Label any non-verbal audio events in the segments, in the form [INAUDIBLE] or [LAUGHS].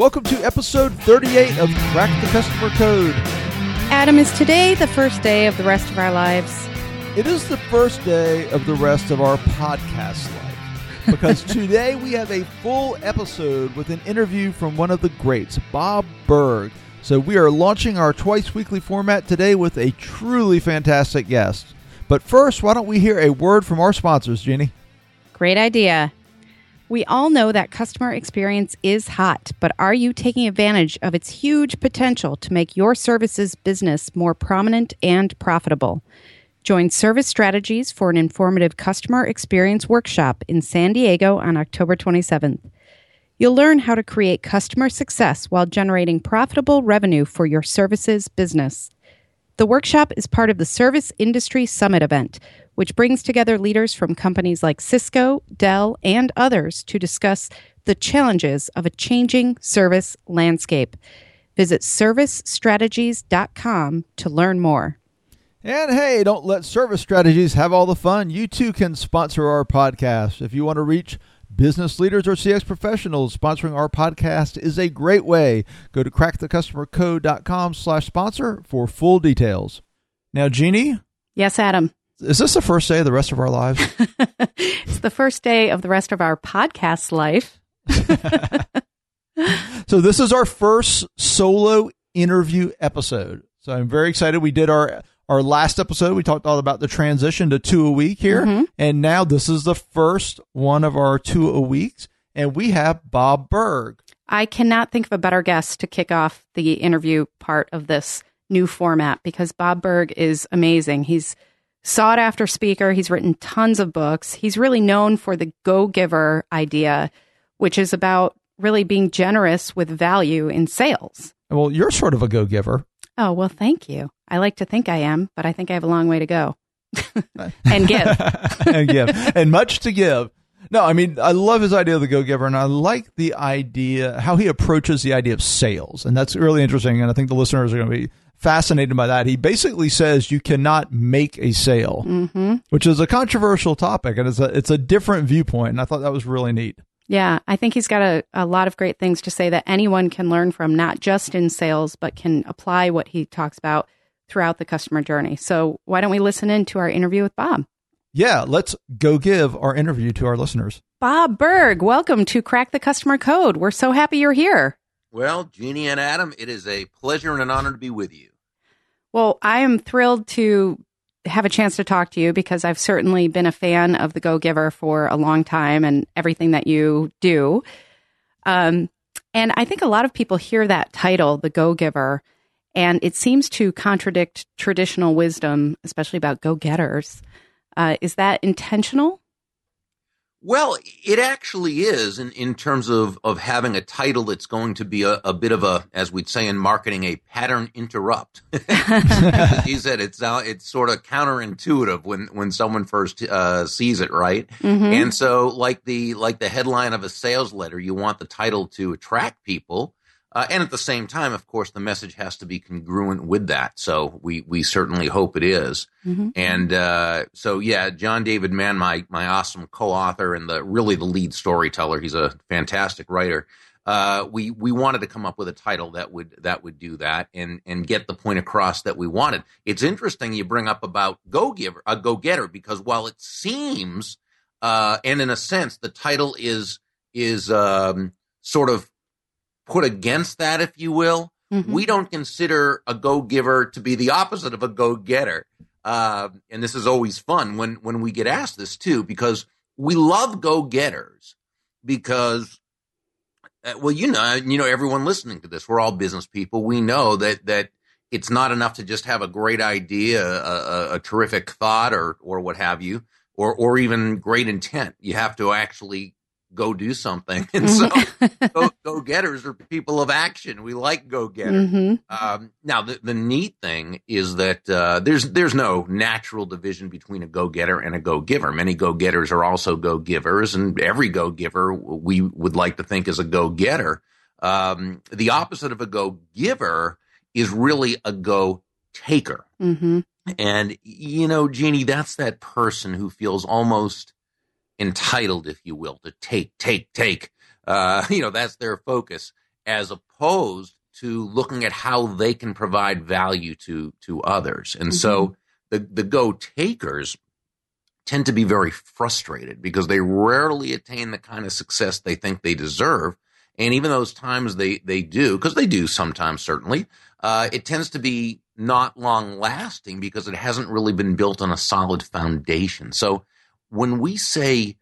Welcome to episode 38 of Crack the Customer Code. Adam, is today the first day of the rest of our lives? It is the first day of the rest of our podcast life because [LAUGHS] today we have a full episode with an interview from one of the greats, Bob Burg. So we are launching our twice weekly format today with a truly fantastic guest. But first, why don't we hear a word from our sponsors, Jeannie? Great idea. We all know that customer experience is hot, but are you taking advantage of its huge potential to make your services business more prominent and profitable? Join Service Strategies for an informative customer experience workshop in San Diego on October 27th. You'll learn how to create customer success while generating profitable revenue for your services business. The workshop is part of the Service Industry Summit event, which brings together leaders from companies like Cisco, Dell, and others to discuss the challenges of a changing service landscape. Visit servicestrategies.com to learn more. And hey, don't let service strategies have all the fun. You too can sponsor our podcast. If you want to reach business leaders or CX professionals, sponsoring our podcast is a great way. Go to crackthecustomercode.com slash sponsor for full details. Now, Jeannie? Yes, Adam. Is this the first day of the rest of our lives? [LAUGHS] it's the first day of the rest of our podcast life. [LAUGHS] so this is our first solo interview episode. So I'm very excited. We did our our last episode. We talked all about the transition to two a week here, mm-hmm. and now this is the first one of our two a weeks, and we have Bob Burg. I cannot think of a better guest to kick off the interview part of this new format because Bob Burg is amazing. He's sought after speaker. He's written tons of books. He's really known for the go giver idea, which is about really being generous with value in sales. Well, you're sort of a go giver. Oh, well, thank you. I like to think I am, but I think I have a long way to go [LAUGHS] and give. [LAUGHS] and give. And much to give. No, I mean, I love his idea of the go giver, and I like the idea, how he approaches the idea of sales. And that's really interesting. And I think the listeners are going to be fascinated by that. He basically says you cannot make a sale, mm-hmm. which is a controversial topic, and it's a it's a different viewpoint. And I thought that was really neat. Yeah, I think he's got a, a lot of great things to say that anyone can learn from, not just in sales, but can apply what he talks about throughout the customer journey. So why don't we listen in to our interview with Bob? Yeah, let's go give our interview to our listeners. Bob Burg, welcome to Crack the Customer Code. We're so happy you're here. Well, Jeannie and Adam, it is a pleasure and an honor to be with you. Well, I am thrilled to have a chance to talk to you because I've certainly been a fan of the Go Giver for a long time and everything that you do. Um, and I think a lot of people hear that title, the Go Giver, and it seems to contradict traditional wisdom, especially about go getters. Uh, is that intentional? Well, it actually is in, in terms of, of having a title that's going to be a, a bit of a, as we'd say in marketing, a pattern interrupt. [LAUGHS] he said it's uh, it's sort of counterintuitive when, when someone first uh, sees it, right? Mm-hmm. And so, like the like the headline of a sales letter, you want the title to attract people, uh, and at the same time, of course, the message has to be congruent with that. So we we certainly hope it is. Mm-hmm. And uh, so yeah, John David Mann, my my awesome co-author and the really the lead storyteller. He's a fantastic writer. Uh, we we wanted to come up with a title that would that would do that and and get the point across that we wanted. It's interesting you bring up about go giver a go getter because while it seems uh, and in a sense the title is is um, sort of put against that, if you will. Mm-hmm. We don't consider a go giver to be the opposite of a go getter. Uh, and this is always fun when, when we get asked this too, because we love go getters because, uh, well, you know, you know, everyone listening to this, we're all business people. We know that, that it's not enough to just have a great idea, a, a, a terrific thought or, or what have you, or, or even great intent. You have to actually go do something. [LAUGHS] And so mm-hmm. [LAUGHS] go, go getters are people of action. We like go getters. Mm-hmm. Um, now the, the neat thing is that, uh, there's, there's no natural division between a go getter and a go giver. Many go getters are also go givers and every go giver we would like to think is a go getter. Um, the opposite of a go giver is really a go taker. Mm-hmm. And, you know, Jeannie, that's that person who feels almost entitled, if you will, to take, take, take. Uh, [LAUGHS] you know, that's their focus. as opposed to looking at how they can provide value to to others. And mm-hmm. so the the go takers tend to be very frustrated because they rarely attain the kind of success they think they deserve. And even those times they they do, because they do sometimes certainly, uh, it tends to be not long lasting because it hasn't really been built on a solid foundation. So when we say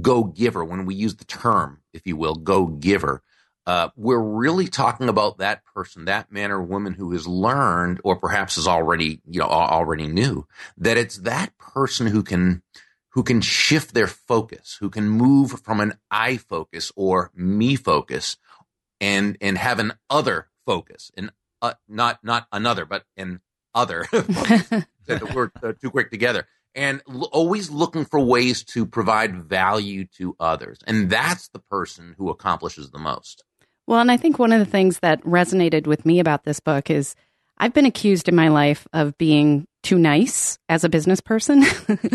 go giver, when we use the term, if you will, go giver, uh, we're really talking about that person, that man or woman who has learned, or perhaps is already, you know, already knew that it's that person who can, who can shift their focus, who can move from an I focus or me focus, and and have an other focus, and uh, not not another, but an other. [LAUGHS] [LAUGHS] Said the word uh, too quick together and l- always looking for ways to provide value to others. And that's the person who accomplishes the most. Well, and I think one of the things that resonated with me about this book is I've been accused in my life of being too nice as a business person.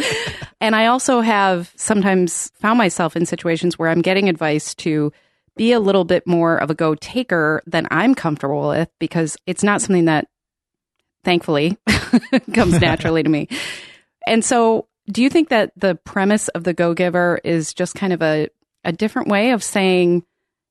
[LAUGHS] and I also have sometimes found myself in situations where I'm getting advice to be a little bit more of a go taker than I'm comfortable with because it's not something that thankfully [LAUGHS] comes [LAUGHS] naturally to me. And so, do you think that the premise of the Go Giver is just kind of a, a different way of saying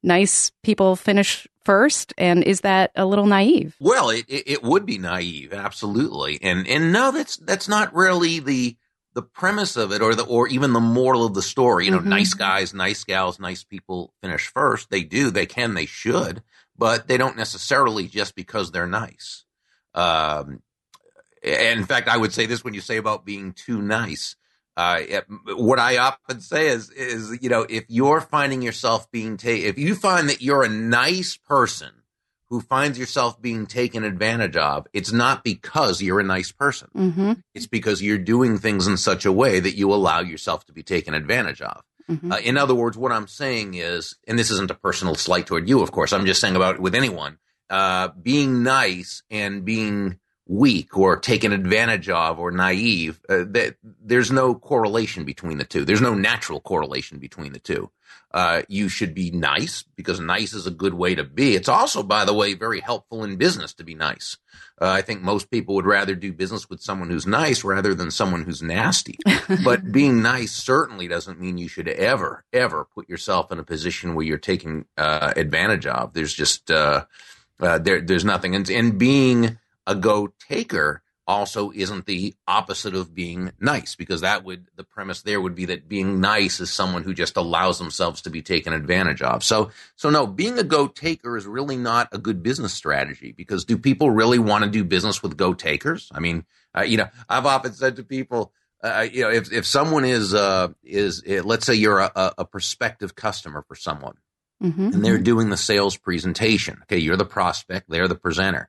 nice people finish first? And is that a little naive? Well, it, it, it would be naive, absolutely. And and no, that's that's not really the the premise of it or the or even the moral of the story. You know, mm-hmm. nice guys, nice gals, nice people finish first. They do, they can, they should, but they don't necessarily just because they're nice. Um, in fact, I would say this when you say about being too nice. Uh, what I often say is, is, you know, if you're finding yourself being taken, if you find that you're a nice person who finds yourself being taken advantage of, it's not because you're a nice person. Mm-hmm. It's because you're doing things in such a way that you allow yourself to be taken advantage of. Mm-hmm. Uh, in other words, what I'm saying is, and this isn't a personal slight toward you, of course, I'm just saying about it with anyone, uh, being nice and being weak or taken advantage of or naive. Uh, that there's no correlation between the two. There's no natural correlation between the two. Uh, you should be nice because nice is a good way to be. It's also, by the way, very helpful in business to be nice. Uh, I think most people would rather do business with someone who's nice rather than someone who's nasty. [LAUGHS] but being nice certainly doesn't mean you should ever, ever put yourself in a position where you're taking uh, advantage of. There's just uh, uh, there, there's nothing, and, and being a go taker also isn't the opposite of being nice because that would the premise there would be that being nice is someone who just allows themselves to be taken advantage of. So so no being a go taker is really not a good business strategy because do people really want to do business with go takers i mean uh, you know i've often said to people uh, you know if if someone is uh is uh, let's say you're a, a prospective customer for someone mm-hmm. and they're doing the sales presentation. Okay you're the prospect they're the presenter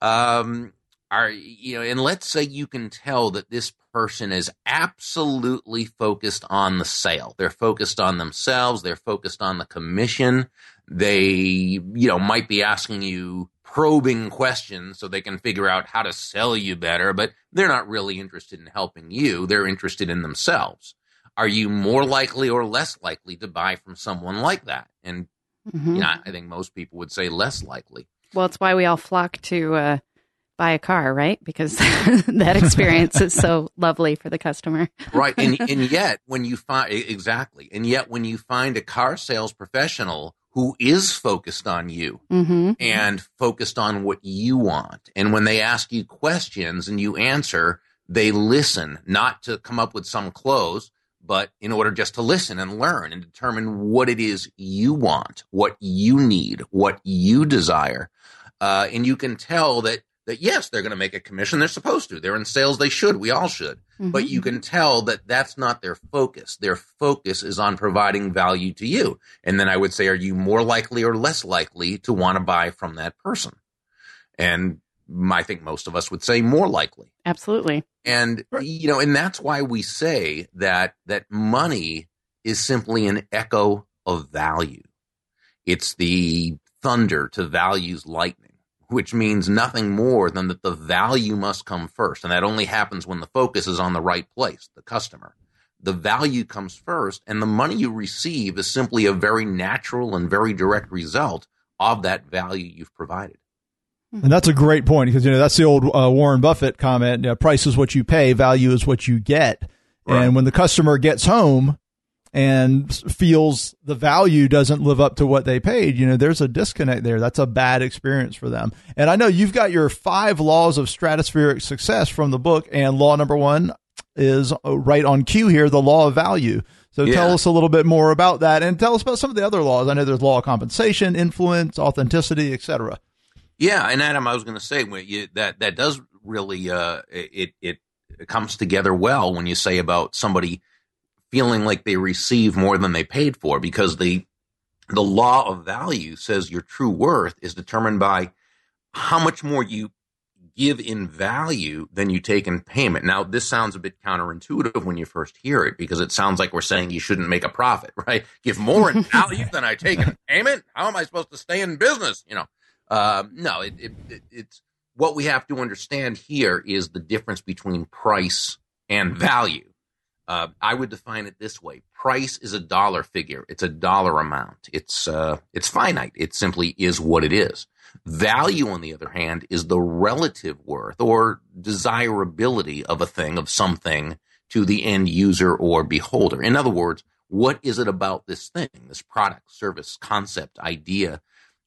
um, are you know, and let's say you can tell that this person is absolutely focused on the sale. They're focused on themselves. They're focused on the commission. They, you know, might be asking you probing questions so they can figure out how to sell you better, but they're not really interested in helping you. They're interested in themselves. Are you more likely or less likely to buy from someone like that? And mm-hmm. you know, I think most people would say less likely. Well, it's why we all flock to uh, buy a car, right? Because [LAUGHS] that experience is so [LAUGHS] lovely for the customer. right. And, [LAUGHS] and yet, when you find, exactly. And yet, when you find a car sales professional who is focused on you mm-hmm. and focused on what you want, and when they ask you questions and you answer, they listen, not to come up with some close, but in order just to listen and learn and determine what it is you want, what you need, what you desire. Uh, and you can tell that that yes, they're going to make a commission. They're supposed to. They're in sales. They should. We all should. Mm-hmm. But you can tell that that's not their focus. Their focus is on providing value to you. And then I would say, are you more likely or less likely to want to buy from that person? And I think most of us would say more likely. Absolutely. And you know, and that's why we say that that money is simply an echo of value. It's the thunder to values lightning, which means nothing more than that the value must come first. And that only happens when the focus is on the right place, the customer. The value comes first, and the money you receive is simply a very natural and very direct result of that value you've provided. And that's a great point because you know that's the old uh, Warren Buffett comment: you know, "Price is what you pay, value is what you get." Right. And when the customer gets home and feels the value doesn't live up to what they paid, you know, there's a disconnect there. That's a bad experience for them. And I know you've got your five laws of stratospheric success from the book, and law number one is uh, right on cue here: the law of value. So yeah. tell us a little bit more about that, and tell us about some of the other laws. I know there's law of compensation, influence, authenticity, etc. Yeah, and Adam, I was going to say you, that that does really uh, it it comes together well when you say about somebody feeling like they receive more than they paid for because the the law of value says your true worth is determined by how much more you give in value than you take in payment. Now, this sounds a bit counterintuitive when you first hear it because it sounds like we're saying you shouldn't make a profit, [LAUGHS] right? Give more in value than I take in [LAUGHS] payment. How am I supposed to stay in business? You know, um, no, it, it, it, it's what we have to understand here is the difference between price and value. Uh, I would define it this way: price is a dollar figure. It's a dollar amount. It's uh, it's finite. It simply is what it is. Value, on the other hand, is the relative worth or desirability of a thing, of something, to the end user or beholder. In other words, what is it about this thing, this product, service, concept, idea,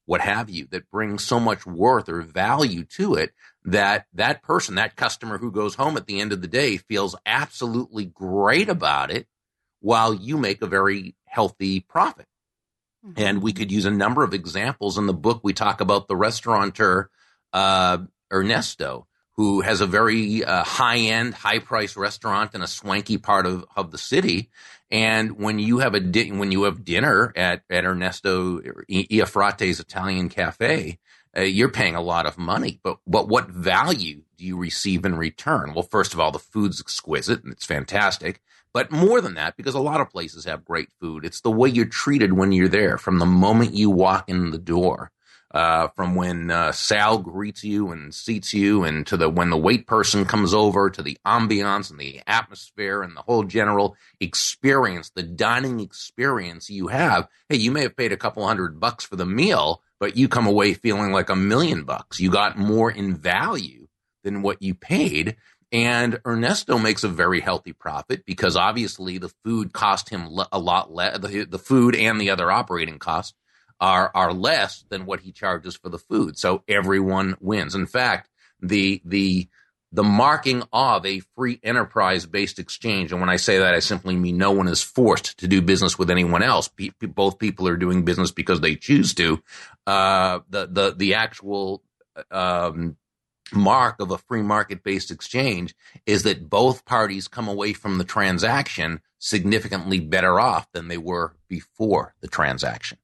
what have you, that brings so much worth or value to it that that person, that customer who goes home at the end of the day feels absolutely great about it while you make a very healthy profit. Mm-hmm. And we could use a number of examples in the book. We talk about the restaurateur, uh, Ernesto, who has a very uh, high end, high price restaurant in a swanky part of, of the city. And when you have a di- when you have dinner at, at Ernesto Iafrate's Italian Cafe, uh, you're paying a lot of money. But but what value do you receive in return? Well, first of all, the food's exquisite and it's fantastic. But more than that, because a lot of places have great food, it's the way you're treated when you're there from the moment you walk in the door uh, from when uh, Sal greets you and seats you, and to the when the wait person comes over, to the ambiance and the atmosphere and the whole general experience, the dining experience you have. Hey, you may have paid a couple hundred bucks for the meal, but you come away feeling like a million bucks. You got more in value than what you paid. And Ernesto makes a very healthy profit because obviously the food cost him a lot less, the, the food and the other operating costs are are less than what he charges for the food. So everyone wins. In fact, the the the marking of a free enterprise based exchange, and when I say that, I simply mean no one is forced to do business with anyone else. Both people are doing business because they choose to. Uh, the the the actual um, mark of a free market based exchange is that both parties come away from the transaction significantly better off than they were before the transaction.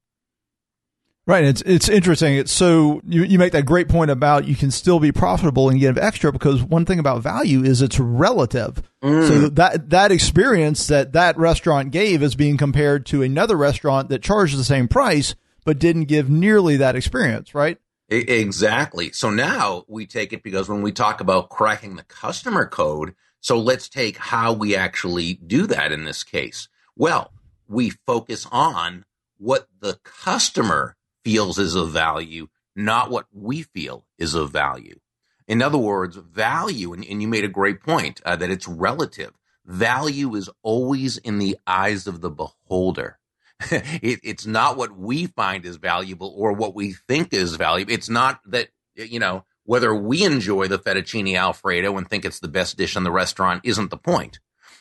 Right. It's it's interesting. It's so you, you make that great point about you can still be profitable and give extra because one thing about value is it's relative. Mm. So that that experience that that restaurant gave is being compared to another restaurant that charged the same price but didn't give nearly that experience, right? Exactly. So now we take it because when we talk about cracking the customer code, so let's take how we actually do that in this case. Well, we focus on what the customer feels is of value, not what we feel is of value. In other words, value, and, and you made a great point uh, that it's relative. Value is always in the eyes of the beholder. [LAUGHS] it, it's not what we find is valuable or what we think is valuable. It's not that, you know, whether we enjoy the fettuccine alfredo and think it's the best dish in the restaurant isn't the point.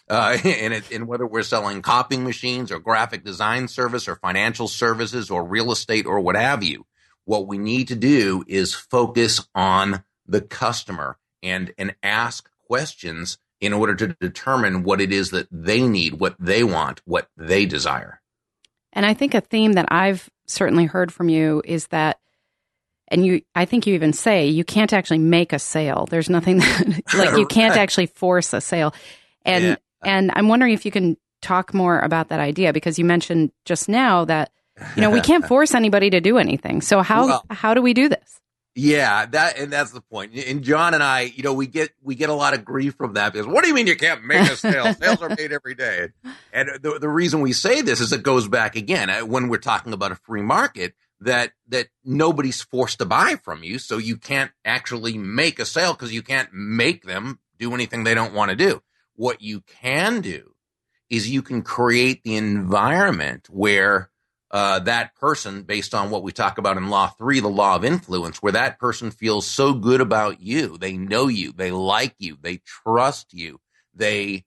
Uh, [LAUGHS] and, it, and whether we're selling copying machines or graphic design service or financial services or real estate or what have you, what we need to do is focus on the customer and, and ask questions in order to determine what it is that they need, what they want, what they desire. And I think a theme that I've certainly heard from you is that and you I think you even say you can't actually make a sale. There's nothing [LAUGHS] that like you [LAUGHS] can't actually force a sale. And yeah. And I'm wondering if you can talk more about that idea because you mentioned just now that you know we can't [LAUGHS] force anybody to do anything. So how well, how do we do this? Yeah, that and that's the point. And John and I, you know, we get we get a lot of grief from that because what do you mean you can't make a sale? [LAUGHS] Sales are made every day. And the the reason we say this is it goes back again uh, when we're talking about a free market. that that nobody's forced to buy from you, so you can't actually make a sale because you can't make them do anything they don't want to do. What you can do is you can create the environment where uh, that person, based on what we talk about in Law Three, the law of influence, where that person feels so good about you, they know you, they like you, they trust you, they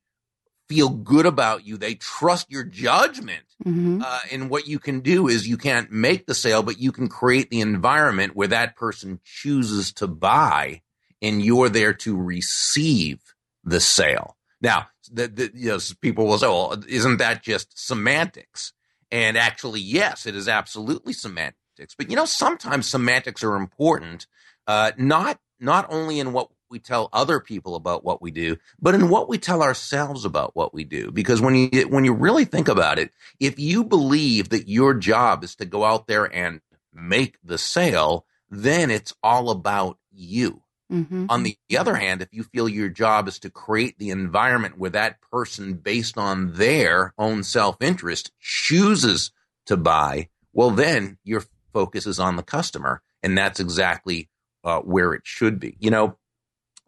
feel good about you. They trust your judgment. Mm-hmm. Uh, and what you can do is you can't make the sale, but you can create the environment where that person chooses to buy and you're there to receive the sale. Now, the, the, you know, people will say, well, isn't that just semantics? And actually, yes, it is absolutely semantics. But you know, sometimes semantics are important, uh, not not only in what we tell other people about what we do, but in what we tell ourselves about what we do. Because when you when you really think about it, if you believe that your job is to go out there and make the sale, then it's all about you. Mm-hmm. On the other hand, if you feel your job is to create the environment where that person, based on their own self interest, chooses to buy, well, then your focus is on the customer. And that's exactly uh, where it should be. You know,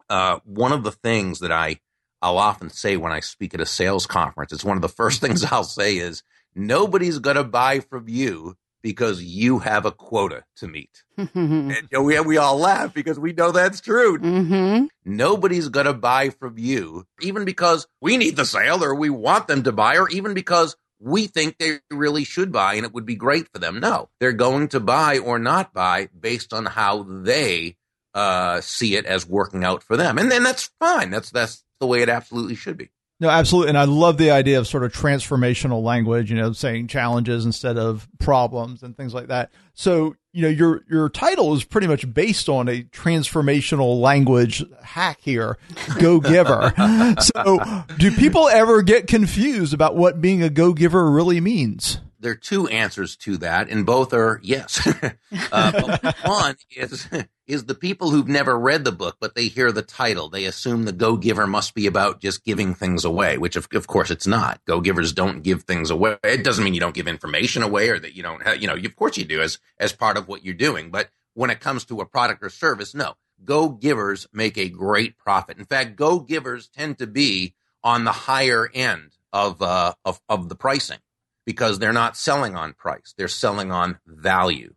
uh, one of the things that I I'll often say when I speak at a sales conference, it's one of the first [LAUGHS] things I'll say is nobody's going to buy from you because you have a quota to meet. [LAUGHS] and, you know, we we all laugh because we know that's true. Mm-hmm. Nobody's going to buy from you, even because we need the sale or we want them to buy, or even because we think they really should buy and it would be great for them. No, they're going to buy or not buy based on how they uh, see it as working out for them, and then that's fine. That's that's the way it absolutely should be. No, absolutely, and I love the idea of sort of transformational language. You know, saying challenges instead of problems and things like that. So, you know, your your title is pretty much based on a transformational language hack here, go giver. [LAUGHS] so, do people ever get confused about what being a go giver really means? There are two answers to that, and both are yes. [LAUGHS] uh, [LAUGHS] one is [LAUGHS] is the people who've never read the book, but they hear the title, they assume the Go Giver must be about just giving things away, which of, of course it's not. Go Givers don't give things away. It doesn't mean you don't give information away or that you don't, have, you know, of course you do as as part of what you're doing. But when it comes to a product or service, no. Go Givers make a great profit. In fact, Go Givers tend to be on the higher end of uh, of of the pricing because they're not selling on price. They're selling on value.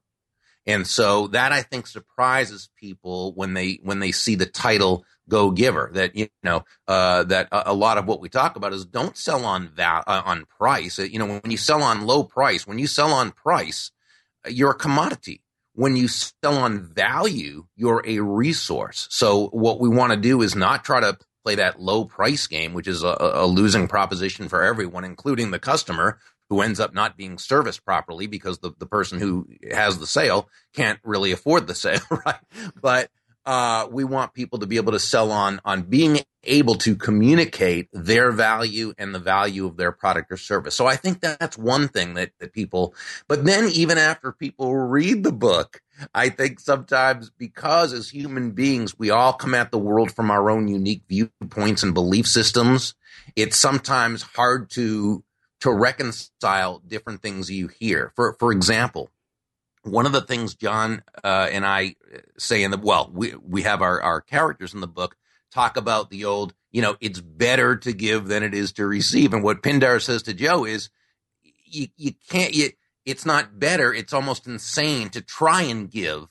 And so that I think surprises people when they when they see the title "Go Giver." That you know uh, that a, a, lot of what we talk about is don't sell on val- uh, on price. You know when you sell on low price, when you sell on price, you're a commodity. When you sell on value, you're a resource. So what we want to do is not try to play that low price game, which is a, a losing proposition for everyone, including the customer who ends up not being serviced properly because the, the person who has the sale can't really afford the [LAUGHS] sale, right? But uh, we want people to be able to sell on on being able to communicate their value and the value of their product or service. So I think that's one thing that, that people, but then even after people read the book, I think sometimes because as human beings, we all come at the world from our own unique viewpoints and belief systems. It's sometimes hard to to reconcile different things you hear. For for example, one of the things John uh, and I say in the well, we we have our our characters in the book talk about the old, you know, it's better to give than it is to receive. And what Pindar says to Joe is, you you can't. You, it's not better. It's almost insane to try and give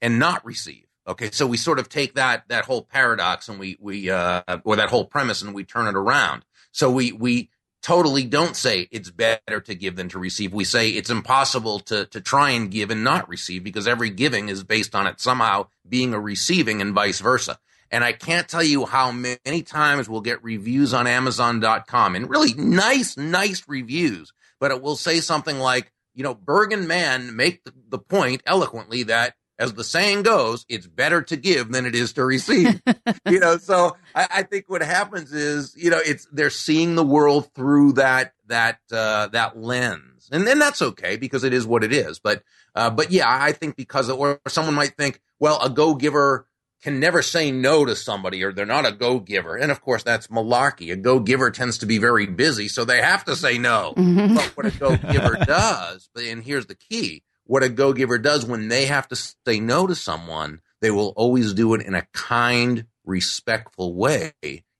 and not receive. Okay, so we sort of take that that whole paradox and we we uh, or that whole premise and we turn it around. So we we totally don't say it's better to give than to receive. We say it's impossible to, to try and give and not receive because every giving is based on it somehow being a receiving and vice versa. And I can't tell you how many times we'll get reviews on Amazon.com and really nice, nice reviews, but it will say something like, you know, Burg and Mann make the, the point eloquently that as the saying goes, it's better to give than it is to receive. [LAUGHS] you know, so I, I, think what happens is, you know, it's they're seeing the world through that that uh, that lens, and then that's okay because it is what it is. But uh, but yeah, I think because or someone might think, well, a go giver can never say no to somebody or they're not a go giver. And of course, that's malarkey. A go giver tends to be very busy, so they have to say no. Mm-hmm. But what a go giver [LAUGHS] does, and here's the key what a go giver does when they have to say no to someone, they will always do it in a kind, respectful way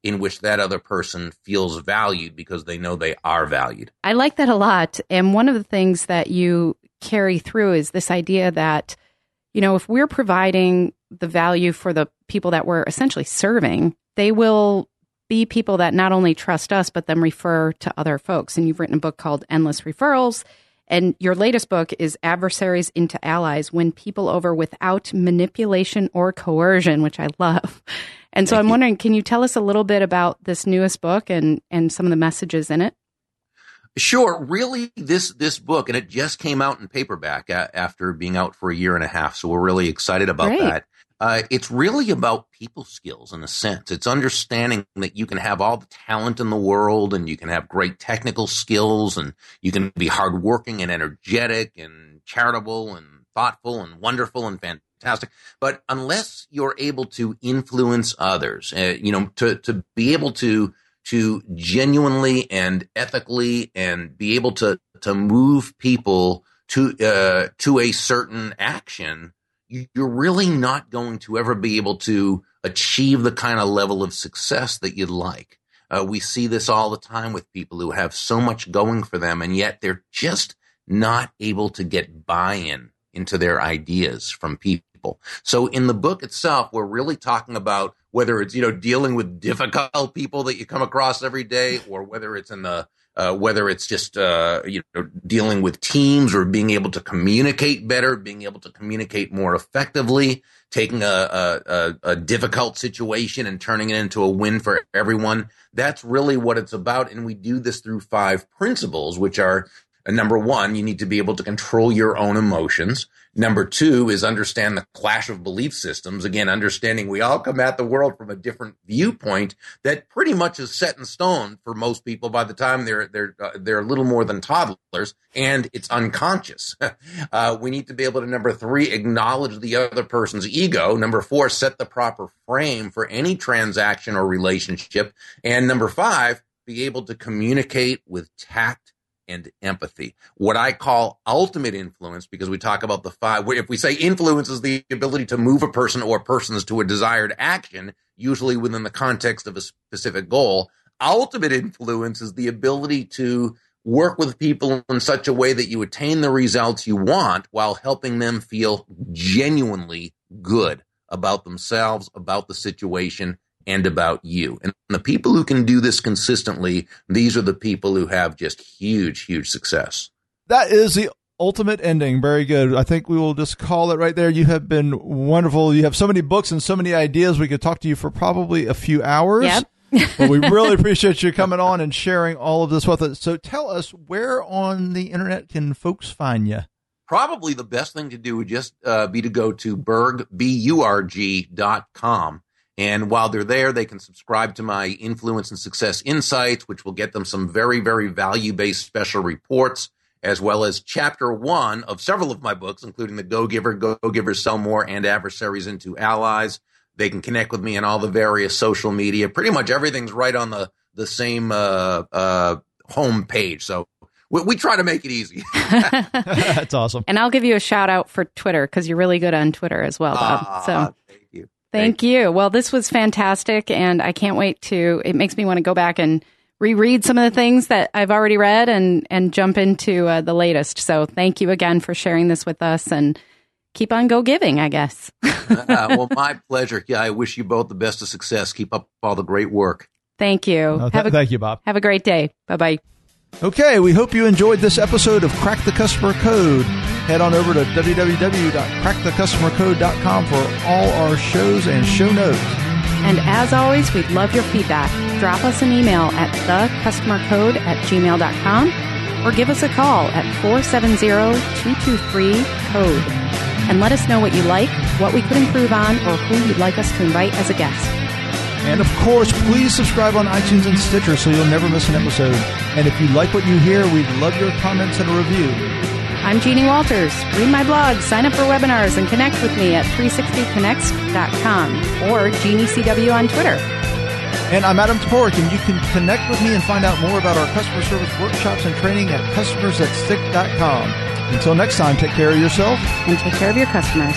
in which that other person feels valued because they know they are valued. I like that a lot. And one of the things that you carry through is this idea that, you know, if we're providing the value for the people that we're essentially serving, they will be people that not only trust us, but then refer to other folks. And you've written a book called Endless Referrals. And your latest book is Adversaries into Allies Win People Over Without Manipulation or Coercion, which I love. And so I'm wondering, can you tell us a little bit about this newest book and, and some of the messages in it? Sure. Really, this this book, and it just came out in paperback a- after being out for a year and a half. So we're really excited about Great. that. Uh, it's really about people skills in a sense. It's understanding that you can have all the talent in the world and you can have great technical skills and you can be hardworking and energetic and charitable and thoughtful and wonderful and fantastic. But unless you're able to influence others, uh, you know, to, to be able to, to genuinely and ethically and be able to, to move people to, uh, to a certain action, you're really not going to ever be able to achieve the kind of level of success that you'd like. Uh, we see this all the time with people who have so much going for them, and yet they're just not able to get buy-in into their ideas from people. So in the book itself, we're really talking about whether it's, you know, dealing with difficult people that you come across every day or whether it's in the uh, whether it's just uh, you know dealing with teams or being able to communicate better, being able to communicate more effectively, taking a, a, a, a difficult situation and turning it into a win for everyone. That's really what it's about, and we do this through five principles, which are uh, number one, you need to be able to control your own emotions. Number two is understand the clash of belief systems. Again, understanding we all come at the world from a different viewpoint that pretty much is set in stone for most people by the time they're they're uh, they're a little more than toddlers, and it's unconscious. [LAUGHS] uh, we need to be able to number three acknowledge the other person's ego. Number four, set the proper frame for any transaction or relationship, and number five, be able to communicate with tact and empathy. What I call ultimate influence, because we talk about the five, if we say influence is the ability to move a person or persons to a desired action, usually within the context of a specific goal, ultimate influence is the ability to work with people in such a way that you attain the results you want while helping them feel genuinely good about themselves, about the situation, and about you. And the people who can do this consistently, these are the people who have just huge, huge success. That is the ultimate ending. Very good. I think we will just call it right there. You have been wonderful. You have so many books and so many ideas. We could talk to you for probably a few hours. Yep. [LAUGHS] but we really [LAUGHS] appreciate you coming on and sharing all of this with us. So tell us where on the internet can folks find you? Probably the best thing to do would just uh, be to go to Burg, B-U-R-G dot com and while they're there, they can subscribe to my influence and success insights, which will get them some very, very value based special reports, as well as chapter one of several of my books, including The Go Giver, Go Givers Sell More, and Adversaries into Allies. They can connect with me on all the various social media. Pretty much everything's right on the, the same uh, uh, home page. So we, we, try to make it easy. [LAUGHS] [LAUGHS] That's awesome. And I'll give you a shout out for Twitter because you're really good on Twitter as well, Bob. Uh, so Thank you. Well, this was fantastic, and I can't wait to. It makes me want to go back and reread some of the things that I've already read and and jump into uh, the latest. So, thank you again for sharing this with us, and keep on go giving. I guess. [LAUGHS] uh, well, my pleasure. Yeah, I wish you both the best of success. Keep up all the great work. Thank you. th- have a, thank you, Bob. Have a great day. Bye bye. Okay, we hope you enjoyed this episode of Crack the Customer Code. Head on over to www.crackthecustomercode.com for all our shows and show notes. And as always, we'd love your feedback. Drop us an email at thecustomercode at gmail.com or give us a call at 470-223-CODE and let us know what you like, what we could improve on, or who you'd like us to invite as a guest. And of course, please subscribe on iTunes and Stitcher so you'll never miss an episode. And if you like what you hear, we'd love your comments and a review. I'm Jeannie Walters. Read my blog, sign up for webinars, and connect with me at 360connext.com or JeannieCW on Twitter. And I'm Adam Toporek, and you can connect with me and find out more about our customer service workshops and training at customersthatstick.com. Until next time, take care of yourself and take care of your customers.